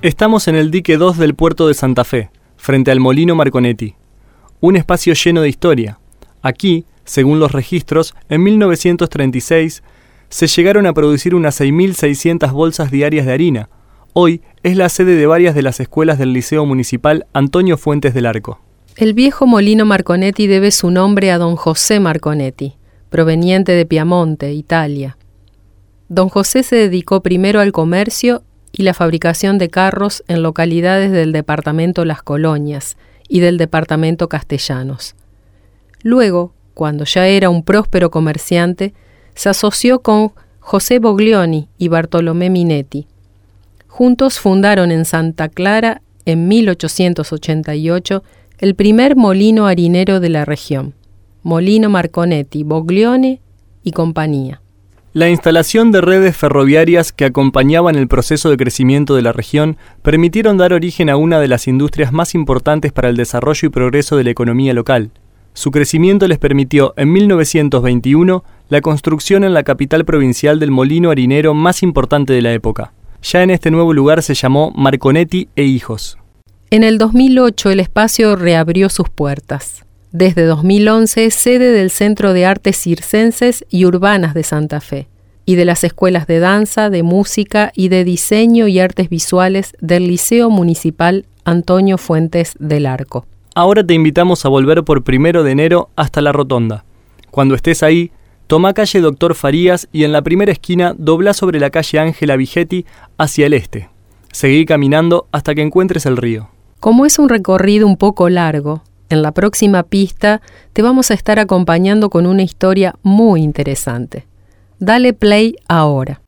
Estamos en el dique 2 del puerto de Santa Fe, frente al Molino Marconetti. Un espacio lleno de historia. Aquí, según los registros, en 1936 se llegaron a producir unas 6.600 bolsas diarias de harina. Hoy es la sede de varias de las escuelas del Liceo Municipal Antonio Fuentes del Arco. El viejo molino Marconetti debe su nombre a don José Marconetti, proveniente de Piamonte, Italia. Don José se dedicó primero al comercio y la fabricación de carros en localidades del departamento Las Colonias y del departamento Castellanos. Luego, cuando ya era un próspero comerciante, se asoció con José Boglioni y Bartolomé Minetti. Juntos fundaron en Santa Clara, en 1888, el primer molino harinero de la región, Molino Marconetti, Boglione y compañía. La instalación de redes ferroviarias que acompañaban el proceso de crecimiento de la región permitieron dar origen a una de las industrias más importantes para el desarrollo y progreso de la economía local. Su crecimiento les permitió en 1921 la construcción en la capital provincial del molino harinero más importante de la época. Ya en este nuevo lugar se llamó Marconetti e Hijos. En el 2008 el espacio reabrió sus puertas. Desde 2011 sede del Centro de Artes Circenses y Urbanas de Santa Fe y de las escuelas de danza, de música y de diseño y artes visuales del Liceo Municipal Antonio Fuentes del Arco. Ahora te invitamos a volver por primero de enero hasta la Rotonda. Cuando estés ahí, toma calle Doctor Farías y en la primera esquina dobla sobre la calle Ángela Vigetti hacia el este. Seguí caminando hasta que encuentres el río. Como es un recorrido un poco largo, en la próxima pista te vamos a estar acompañando con una historia muy interesante. Dale play ahora.